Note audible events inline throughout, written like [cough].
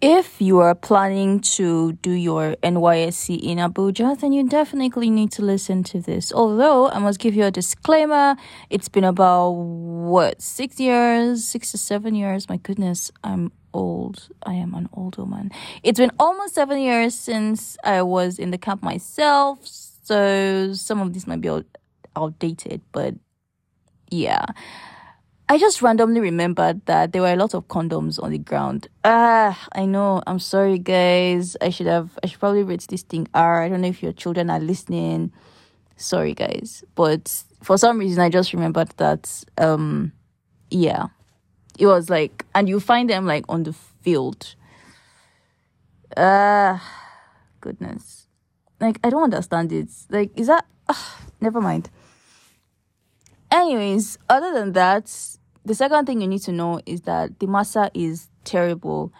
if you are planning to do your NYSC in Abuja, then you definitely need to listen to this. Although I must give you a disclaimer, it's been about what six years, six to seven years. My goodness, I'm old. I am an old woman. It's been almost seven years since I was in the camp myself, so some of this might be outdated, but yeah. I just randomly remembered that there were a lot of condoms on the ground. Ah, I know. I'm sorry, guys. I should have. I should probably rate this thing R. I don't know if your children are listening. Sorry, guys, but for some reason, I just remembered that. Um, yeah, it was like, and you find them like on the field. Ah, goodness. Like I don't understand it. Like, is that? Uh, never mind. Anyways, other than that, the second thing you need to know is that the masa is terrible.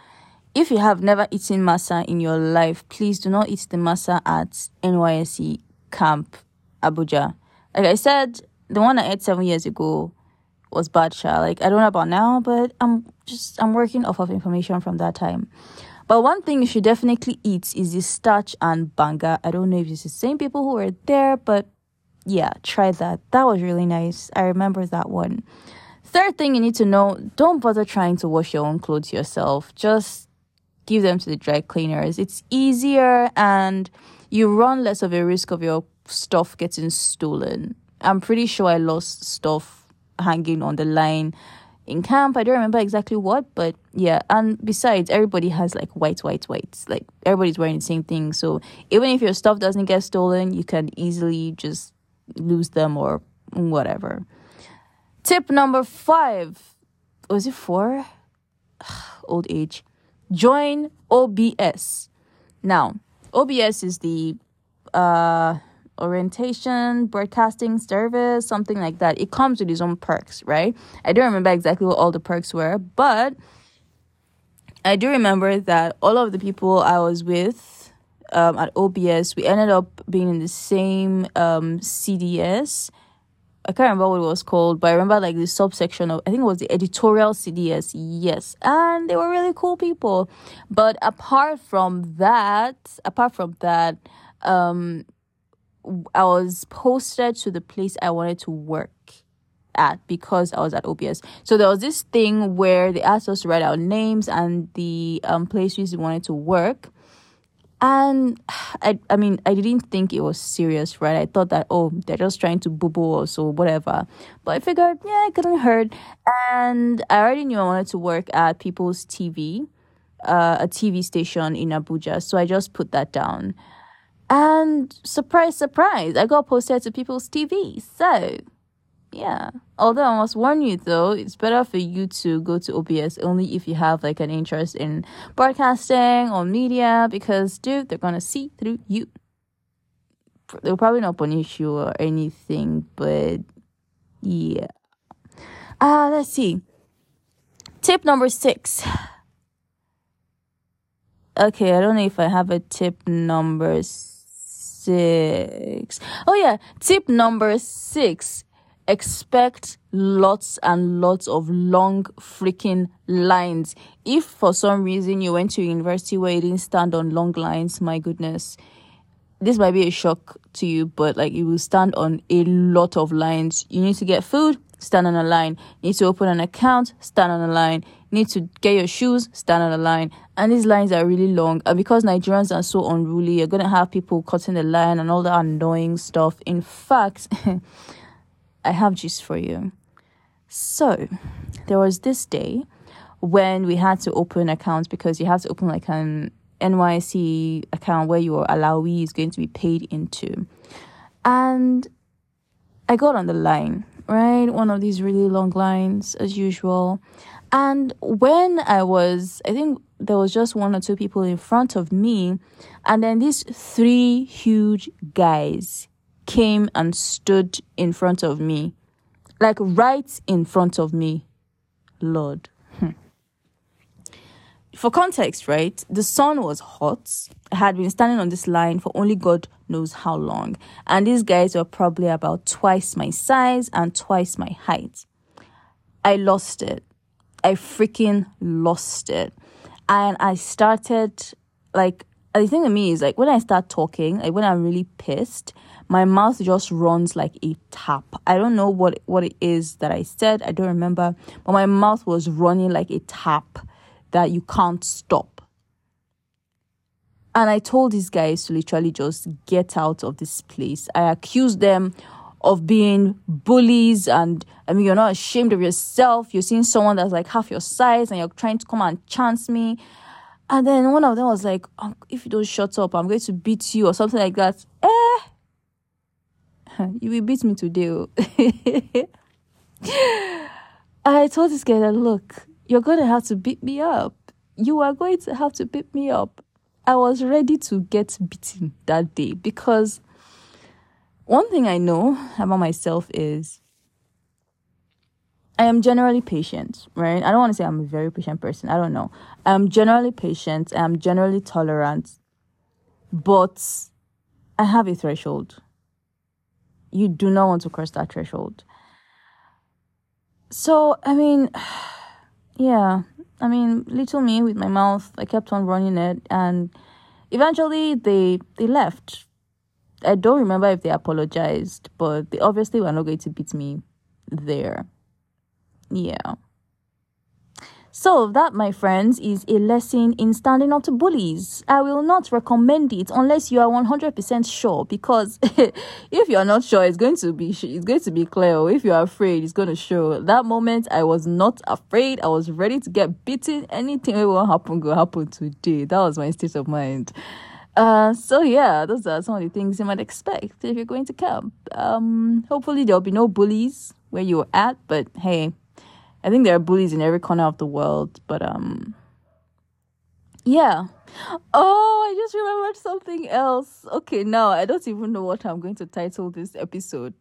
If you have never eaten masa in your life, please do not eat the masa at NYSC camp Abuja. Like I said, the one I ate seven years ago was bad sha. Like I don't know about now, but I'm just I'm working off of information from that time. But one thing you should definitely eat is the starch and banga. I don't know if it's the same people who were there, but yeah, try that. That was really nice. I remember that one. Third thing you need to know don't bother trying to wash your own clothes yourself. Just give them to the dry cleaners. It's easier and you run less of a risk of your stuff getting stolen. I'm pretty sure I lost stuff hanging on the line in camp. I don't remember exactly what, but yeah. And besides, everybody has like white, white, white. Like everybody's wearing the same thing. So even if your stuff doesn't get stolen, you can easily just lose them or whatever. Tip number five. Was it four? [sighs] Old age. Join OBS. Now, OBS is the uh, orientation broadcasting service, something like that. It comes with its own perks, right? I don't remember exactly what all the perks were, but I do remember that all of the people I was with um, at OBS, we ended up being in the same um, CDS I can't remember what it was called, but I remember like the subsection of I think it was the editorial CDS. Yes, and they were really cool people. But apart from that, apart from that, um, I was posted to the place I wanted to work at because I was at OBS. So there was this thing where they asked us to write our names and the um places we wanted to work and [sighs] I, I mean, I didn't think it was serious, right? I thought that, oh, they're just trying to boo boo us or whatever. But I figured, yeah, it couldn't hurt. And I already knew I wanted to work at People's TV, uh, a TV station in Abuja. So I just put that down. And surprise, surprise, I got posted to People's TV. So yeah. Although I must warn you though, it's better for you to go to OBS only if you have like an interest in broadcasting or media because dude, they're gonna see through you. They'll probably not punish you or anything, but yeah. Ah, uh, let's see. Tip number six. Okay, I don't know if I have a tip number six. Oh yeah, tip number six expect lots and lots of long freaking lines. If for some reason you went to university where you didn't stand on long lines, my goodness, this might be a shock to you, but like you will stand on a lot of lines. You need to get food, stand on a line. You need to open an account, stand on a line. You need to get your shoes, stand on a line. And these lines are really long. And because Nigerians are so unruly, you're gonna have people cutting the line and all that annoying stuff. In fact, [laughs] I have gist for you. So, there was this day when we had to open accounts because you have to open like an NYC account where your allowee is going to be paid into. And I got on the line, right? One of these really long lines as usual. And when I was, I think there was just one or two people in front of me, and then these three huge guys came and stood in front of me, like right in front of me. Lord. Hmm. For context, right? The sun was hot. I had been standing on this line for only God knows how long. And these guys were probably about twice my size and twice my height. I lost it. I freaking lost it. and I started like the thing with me is like when I start talking, like when I'm really pissed, my mouth just runs like a tap. I don't know what what it is that I said. I don't remember, but my mouth was running like a tap that you can't stop. And I told these guys to literally just get out of this place. I accused them of being bullies and I mean you're not ashamed of yourself. You're seeing someone that's like half your size and you're trying to come and chance me. And then one of them was like, if you don't shut up, I'm going to beat you or something like that. [laughs] You will beat me today. Oh. [laughs] I told this guy that look, you're gonna have to beat me up. You are going to have to beat me up. I was ready to get beaten that day because one thing I know about myself is I am generally patient, right? I don't want to say I'm a very patient person. I don't know. I'm generally patient. I'm generally tolerant. But I have a threshold. You do not want to cross that threshold. So, I mean, [sighs] yeah. I mean, little me with my mouth, I kept on running it and eventually they they left. I don't remember if they apologized, but they obviously were not going to beat me there. Yeah. So, that, my friends, is a lesson in standing up to bullies. I will not recommend it unless you are 100% sure because [laughs] if you are not sure, it's going to be it's going to be clear. If you are afraid, it's going to show. That moment, I was not afraid. I was ready to get beaten. Anything that will happen will happen today. That was my state of mind. Uh, so yeah, those are some of the things you might expect if you're going to camp. Um, hopefully there'll be no bullies where you're at, but hey, I think there are bullies in every corner of the world, but um yeah. Oh, I just remembered something else. Okay, now I don't even know what I'm going to title this episode.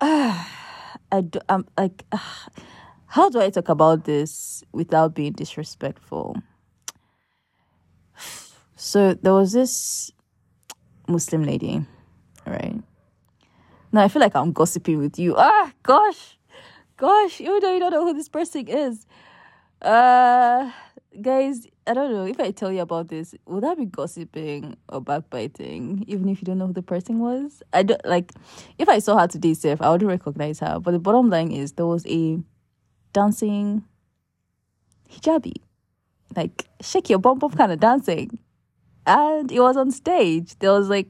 Ah, [sighs] I do, I'm like ah, [sighs] how do I talk about this without being disrespectful? [sighs] So there was this Muslim lady, right? Now I feel like I'm gossiping with you. Ah, gosh gosh, even though you don't know who this person is. Uh, guys, I don't know if I tell you about this, would that be gossiping or backbiting? Even if you don't know who the person was, I don't like. If I saw her today, safe, I wouldn't recognize her. But the bottom line is there was a dancing hijabi, like shake your bum bum kind of dancing, and it was on stage. There was like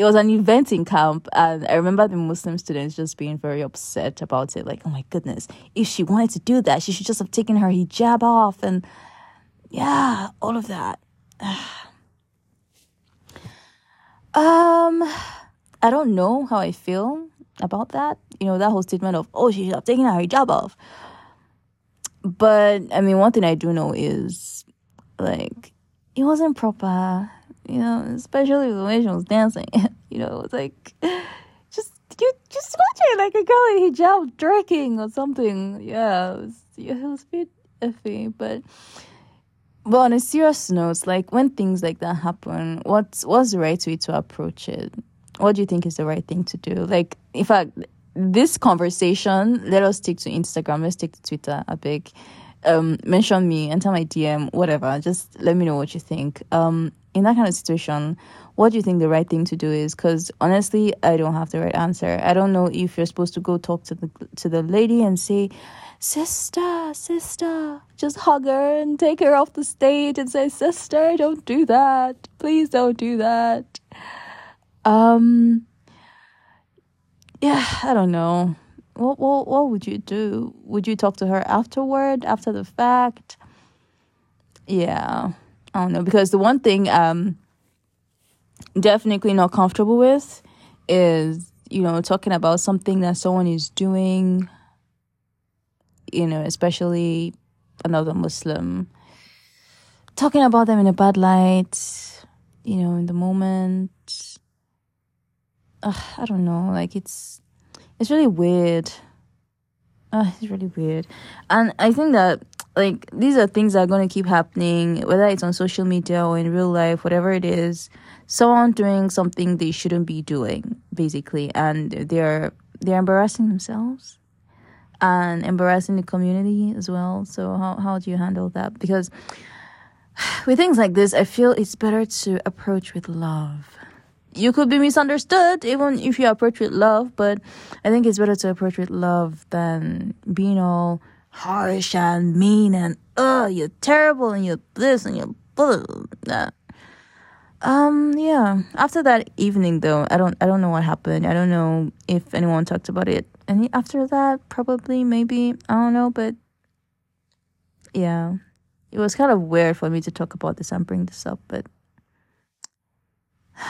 it was an event in camp and i remember the muslim students just being very upset about it like oh my goodness if she wanted to do that she should just have taken her hijab off and yeah all of that. [sighs] Um i don't know how i feel about that you know that whole statement of oh she should have taken her hijab off. But i mean one thing i do know is like it wasn't proper you know, especially when she was dancing. [laughs] you know, it's like just you just imagine like a girl in hijab drinking or something. Yeah, it was, yeah, it was a bit iffy, but. But on a serious note, like when things like that happen, what's what's the right way to approach it? What do you think is the right thing to do? Like, in fact, this conversation, let us stick to Instagram, let's stick to Twitter, a big um mention me, enter my DM, whatever. Just let me know what you think. Um in that kind of situation, what do you think the right thing to do is? Because honestly, I don't have the right answer. I don't know if you're supposed to go talk to the to the lady and say, "Sister, sister," just hug her and take her off the stage and say, "Sister, don't do that. Please don't do that." Um. Yeah, I don't know. What what what would you do? Would you talk to her afterward, after the fact? Yeah. I don't know because the one thing um definitely not comfortable with is you know talking about something that someone is doing you know especially another muslim. Talking about them in a bad light you know in the moment. I don't know like it's it's really weird. Uh, it's really weird. And i think that like these are things that are going to keep happening whether it's on social media or in real life whatever it is someone doing something they shouldn't be doing basically and they're they're embarrassing themselves and embarrassing the community as well so how, how do you handle that because [sighs] with things like this, I feel it's better to approach with love. You could be misunderstood even if you approach with love, but I think it's better to approach with love than being all harsh and mean and oh you're terrible and you're this and you're blah, blah. Um yeah. After that evening though, I don't I don't know what happened. I don't know if anyone talked about it. And after that, probably maybe I don't know, but yeah. It was kind of weird for me to talk about this and bring this up, but [sighs]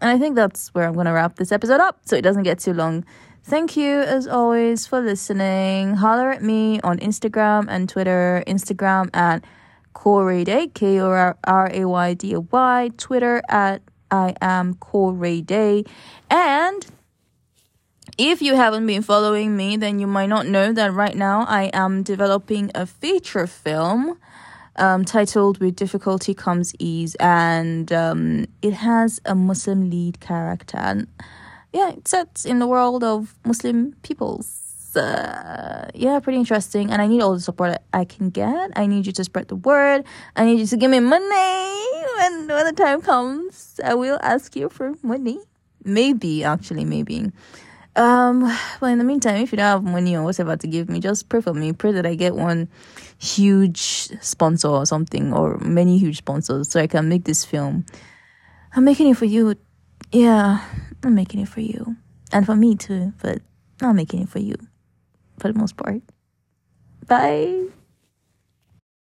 and I think that's where I'm going to wrap this episode up so it doesn't get too long. Thank you, as always, for listening. Holler at me on Instagram and Twitter. Instagram at Korayday, K O R A Y D Y. Twitter at I am Corey Day. And if you haven't been following me, then you might not know that right now I am developing a feature film um, titled With Difficulty Comes Ease, and um, it has a Muslim lead character. Yeah, it's set in the world of Muslim peoples. Uh, yeah, pretty interesting. And I need all the support I can get. I need you to spread the word. I need you to give me money when, when the time comes. I will ask you for money. Maybe, actually, maybe. Um, but in the meantime, if you don't have money or whatever to give me, just pray for me. Pray that I get one huge sponsor or something, or many huge sponsors, so I can make this film. I'm making it for you. Yeah, I'm making it for you. And for me too, but I'm making it for you. For the most part. Bye.